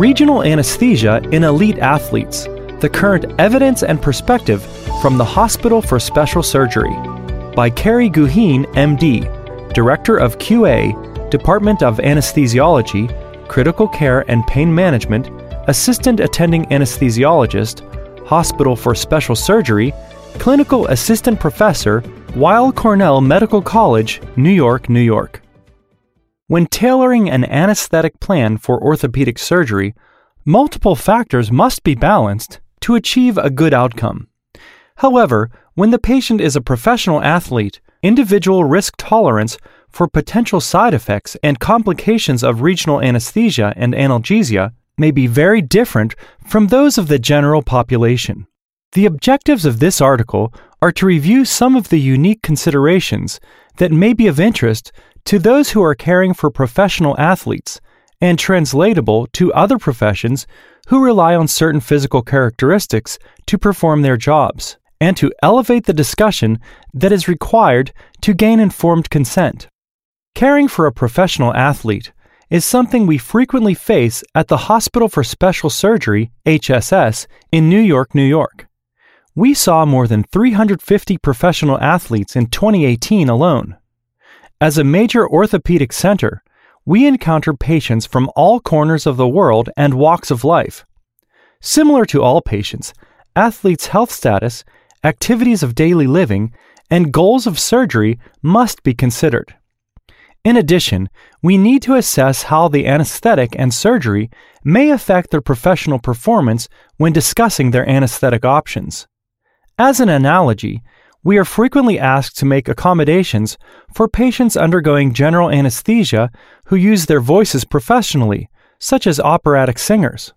Regional Anesthesia in Elite Athletes The Current Evidence and Perspective from the Hospital for Special Surgery by Carrie Guheen, MD, Director of QA, Department of Anesthesiology, Critical Care and Pain Management, Assistant Attending Anesthesiologist, Hospital for Special Surgery, Clinical Assistant Professor, Weill Cornell Medical College, New York, New York. When tailoring an anesthetic plan for orthopedic surgery, multiple factors must be balanced to achieve a good outcome. However, when the patient is a professional athlete, individual risk tolerance for potential side effects and complications of regional anesthesia and analgesia may be very different from those of the general population. The objectives of this article are to review some of the unique considerations that may be of interest to those who are caring for professional athletes and translatable to other professions who rely on certain physical characteristics to perform their jobs, and to elevate the discussion that is required to gain informed consent. Caring for a professional athlete is something we frequently face at the Hospital for Special Surgery, HSS, in New York, New York. We saw more than 350 professional athletes in 2018 alone. As a major orthopedic center, we encounter patients from all corners of the world and walks of life. Similar to all patients, athletes' health status, activities of daily living, and goals of surgery must be considered. In addition, we need to assess how the anesthetic and surgery may affect their professional performance when discussing their anesthetic options. As an analogy, we are frequently asked to make accommodations for patients undergoing general anesthesia who use their voices professionally, such as operatic singers.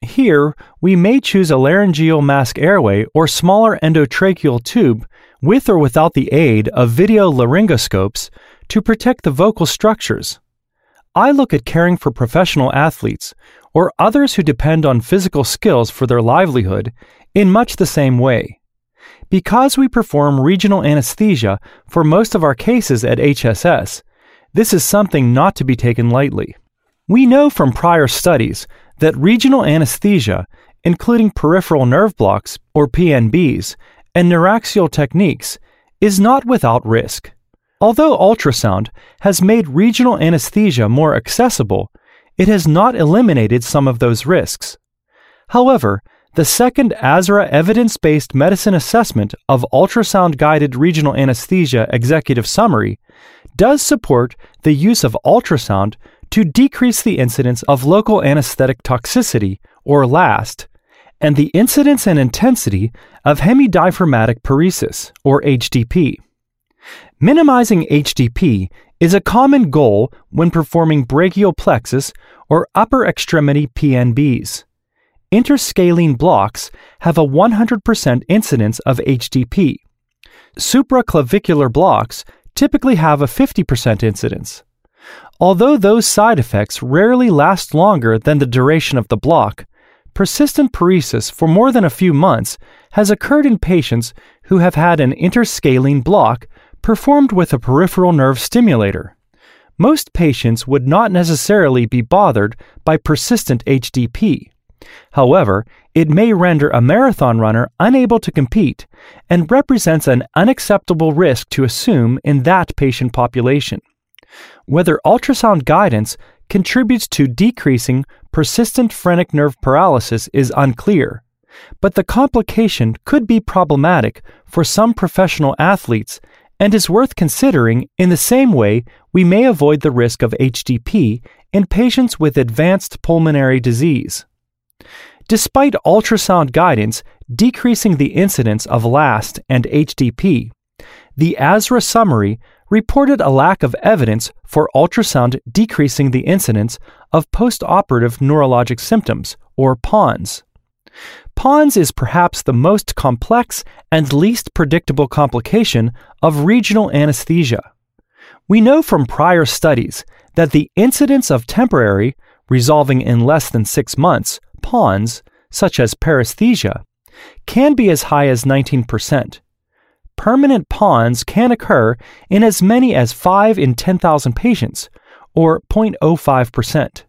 Here, we may choose a laryngeal mask airway or smaller endotracheal tube with or without the aid of video laryngoscopes to protect the vocal structures. I look at caring for professional athletes or others who depend on physical skills for their livelihood in much the same way. Because we perform regional anesthesia for most of our cases at HSS, this is something not to be taken lightly. We know from prior studies that regional anesthesia, including peripheral nerve blocks or PNBs and neuraxial techniques, is not without risk. Although ultrasound has made regional anesthesia more accessible, it has not eliminated some of those risks. However, the second ASRA evidence based medicine assessment of ultrasound guided regional anesthesia executive summary does support the use of ultrasound to decrease the incidence of local anesthetic toxicity, or LAST, and the incidence and intensity of hemidiaphragmatic paresis, or HDP. Minimizing HDP is a common goal when performing brachial plexus or upper extremity PNBs interscalene blocks have a 100% incidence of HDP. Supraclavicular blocks typically have a 50% incidence. Although those side effects rarely last longer than the duration of the block, persistent paresis for more than a few months has occurred in patients who have had an interscalene block performed with a peripheral nerve stimulator. Most patients would not necessarily be bothered by persistent HDP. However, it may render a marathon runner unable to compete and represents an unacceptable risk to assume in that patient population. Whether ultrasound guidance contributes to decreasing persistent phrenic nerve paralysis is unclear, but the complication could be problematic for some professional athletes and is worth considering in the same way we may avoid the risk of HDP in patients with advanced pulmonary disease. Despite ultrasound guidance decreasing the incidence of LAST and HDP, the ASRA summary reported a lack of evidence for ultrasound decreasing the incidence of postoperative neurologic symptoms, or PONS. PONS is perhaps the most complex and least predictable complication of regional anesthesia. We know from prior studies that the incidence of temporary, resolving in less than six months, PONS, such as paresthesia, can be as high as 19%. Permanent PONS can occur in as many as 5 in 10,000 patients, or 0.05%.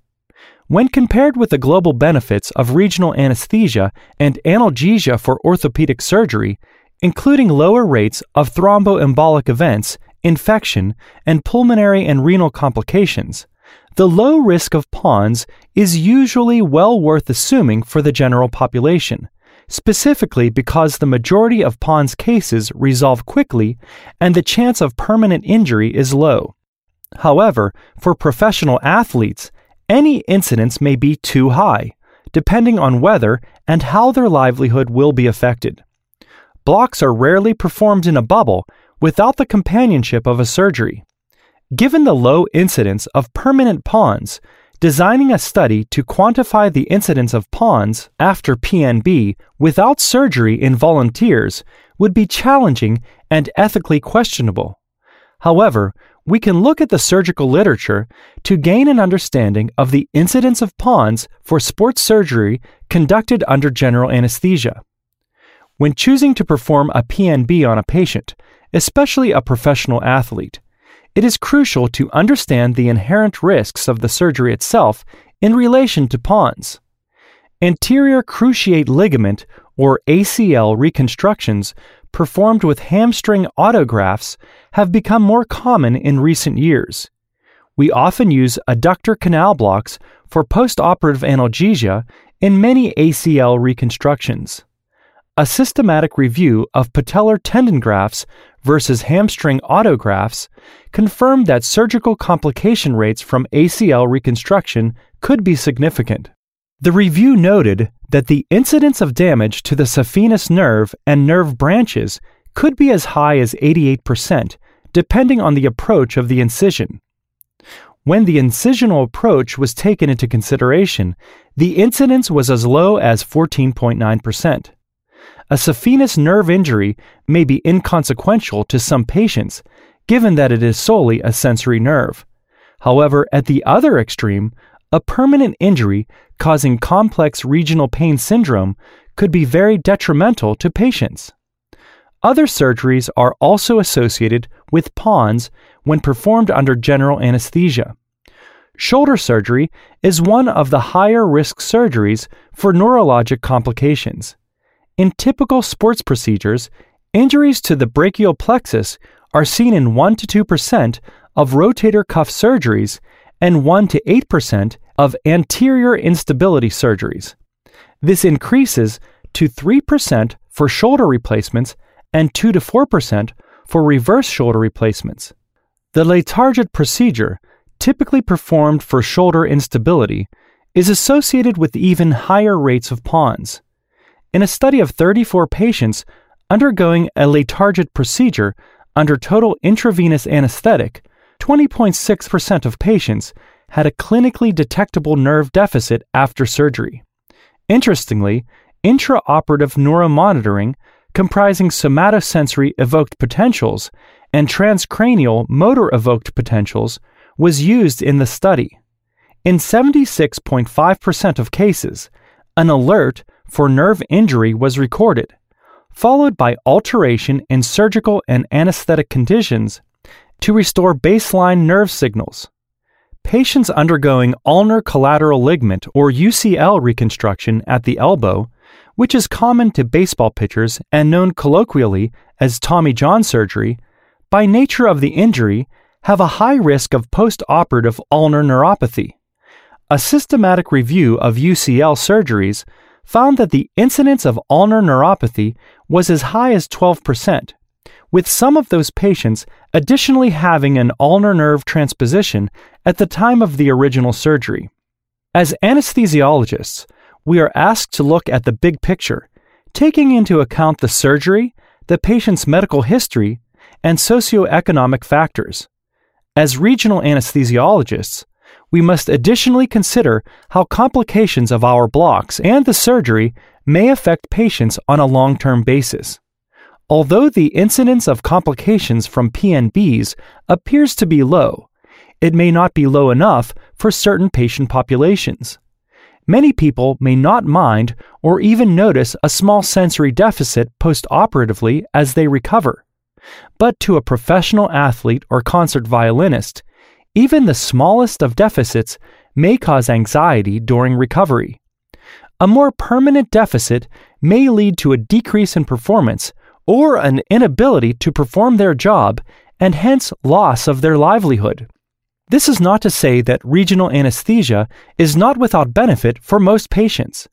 When compared with the global benefits of regional anesthesia and analgesia for orthopedic surgery, including lower rates of thromboembolic events, infection, and pulmonary and renal complications, the low risk of PONS is usually well worth assuming for the general population, specifically because the majority of PONS cases resolve quickly and the chance of permanent injury is low. However, for professional athletes, any incidence may be too high, depending on whether and how their livelihood will be affected. Blocks are rarely performed in a bubble without the companionship of a surgery. Given the low incidence of permanent PONS, designing a study to quantify the incidence of PONS after PNB without surgery in volunteers would be challenging and ethically questionable. However, we can look at the surgical literature to gain an understanding of the incidence of PONS for sports surgery conducted under general anesthesia. When choosing to perform a PNB on a patient, especially a professional athlete, it is crucial to understand the inherent risks of the surgery itself in relation to PONS. Anterior cruciate ligament or ACL reconstructions performed with hamstring autografts have become more common in recent years. We often use adductor canal blocks for postoperative analgesia in many ACL reconstructions. A systematic review of patellar tendon grafts versus hamstring autografts confirmed that surgical complication rates from ACL reconstruction could be significant. The review noted that the incidence of damage to the saphenous nerve and nerve branches could be as high as 88%, depending on the approach of the incision. When the incisional approach was taken into consideration, the incidence was as low as 14.9%. A saphenous nerve injury may be inconsequential to some patients, given that it is solely a sensory nerve. However, at the other extreme, a permanent injury causing complex regional pain syndrome could be very detrimental to patients. Other surgeries are also associated with PONS when performed under general anesthesia. Shoulder surgery is one of the higher risk surgeries for neurologic complications. In typical sports procedures, injuries to the brachial plexus are seen in 1 to 2% of rotator cuff surgeries and 1 to 8% of anterior instability surgeries. This increases to 3% for shoulder replacements and 2 to 4% for reverse shoulder replacements. The Latarjet procedure, typically performed for shoulder instability, is associated with even higher rates of PONS. In a study of 34 patients undergoing a Latarjet procedure under total intravenous anesthetic, 20.6% of patients had a clinically detectable nerve deficit after surgery. Interestingly, intraoperative neuromonitoring comprising somatosensory evoked potentials and transcranial motor evoked potentials was used in the study. In 76.5% of cases, an alert for nerve injury was recorded, followed by alteration in surgical and anesthetic conditions to restore baseline nerve signals. Patients undergoing ulnar collateral ligament or UCL reconstruction at the elbow, which is common to baseball pitchers and known colloquially as Tommy John surgery, by nature of the injury, have a high risk of postoperative ulnar neuropathy. A systematic review of UCL surgeries found that the incidence of ulnar neuropathy was as high as 12%, with some of those patients additionally having an ulnar nerve transposition at the time of the original surgery. As anesthesiologists, we are asked to look at the big picture, taking into account the surgery, the patient's medical history, and socioeconomic factors. As regional anesthesiologists, we must additionally consider how complications of our blocks and the surgery may affect patients on a long term basis. Although the incidence of complications from PNBs appears to be low, it may not be low enough for certain patient populations. Many people may not mind or even notice a small sensory deficit postoperatively as they recover. But to a professional athlete or concert violinist, even the smallest of deficits may cause anxiety during recovery. A more permanent deficit may lead to a decrease in performance or an inability to perform their job and hence loss of their livelihood. This is not to say that regional anesthesia is not without benefit for most patients.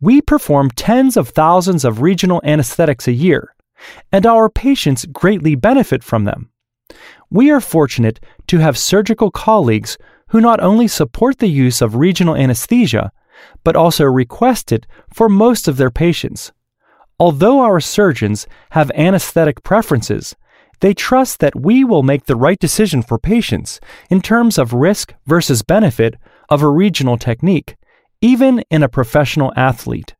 We perform tens of thousands of regional anesthetics a year, and our patients greatly benefit from them. We are fortunate to have surgical colleagues who not only support the use of regional anesthesia, but also request it for most of their patients. Although our surgeons have anesthetic preferences, they trust that we will make the right decision for patients in terms of risk versus benefit of a regional technique, even in a professional athlete.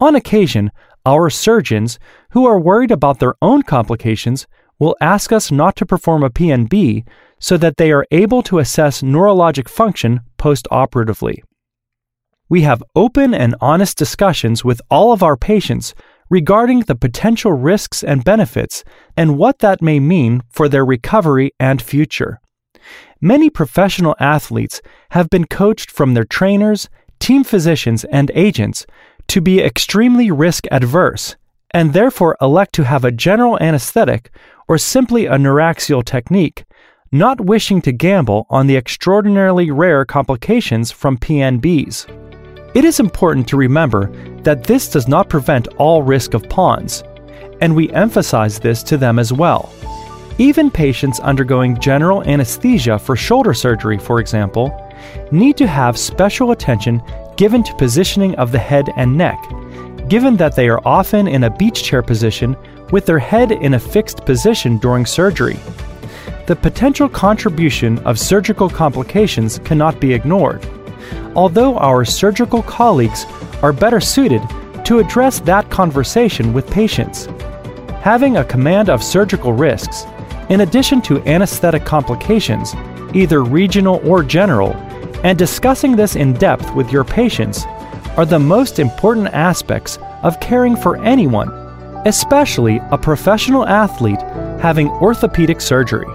On occasion, our surgeons, who are worried about their own complications, will ask us not to perform a PNB so that they are able to assess neurologic function post operatively. We have open and honest discussions with all of our patients regarding the potential risks and benefits and what that may mean for their recovery and future. Many professional athletes have been coached from their trainers, team physicians, and agents to be extremely risk adverse and therefore elect to have a general anesthetic or simply a neuraxial technique, not wishing to gamble on the extraordinarily rare complications from PNBs. It is important to remember that this does not prevent all risk of PONS, and we emphasize this to them as well. Even patients undergoing general anesthesia for shoulder surgery, for example, need to have special attention given to positioning of the head and neck, given that they are often in a beach chair position with their head in a fixed position during surgery. The potential contribution of surgical complications cannot be ignored although our surgical colleagues are better suited to address that conversation with patients. Having a command of surgical risks, in addition to anesthetic complications, either regional or general, and discussing this in depth with your patients are the most important aspects of caring for anyone, especially a professional athlete having orthopedic surgery.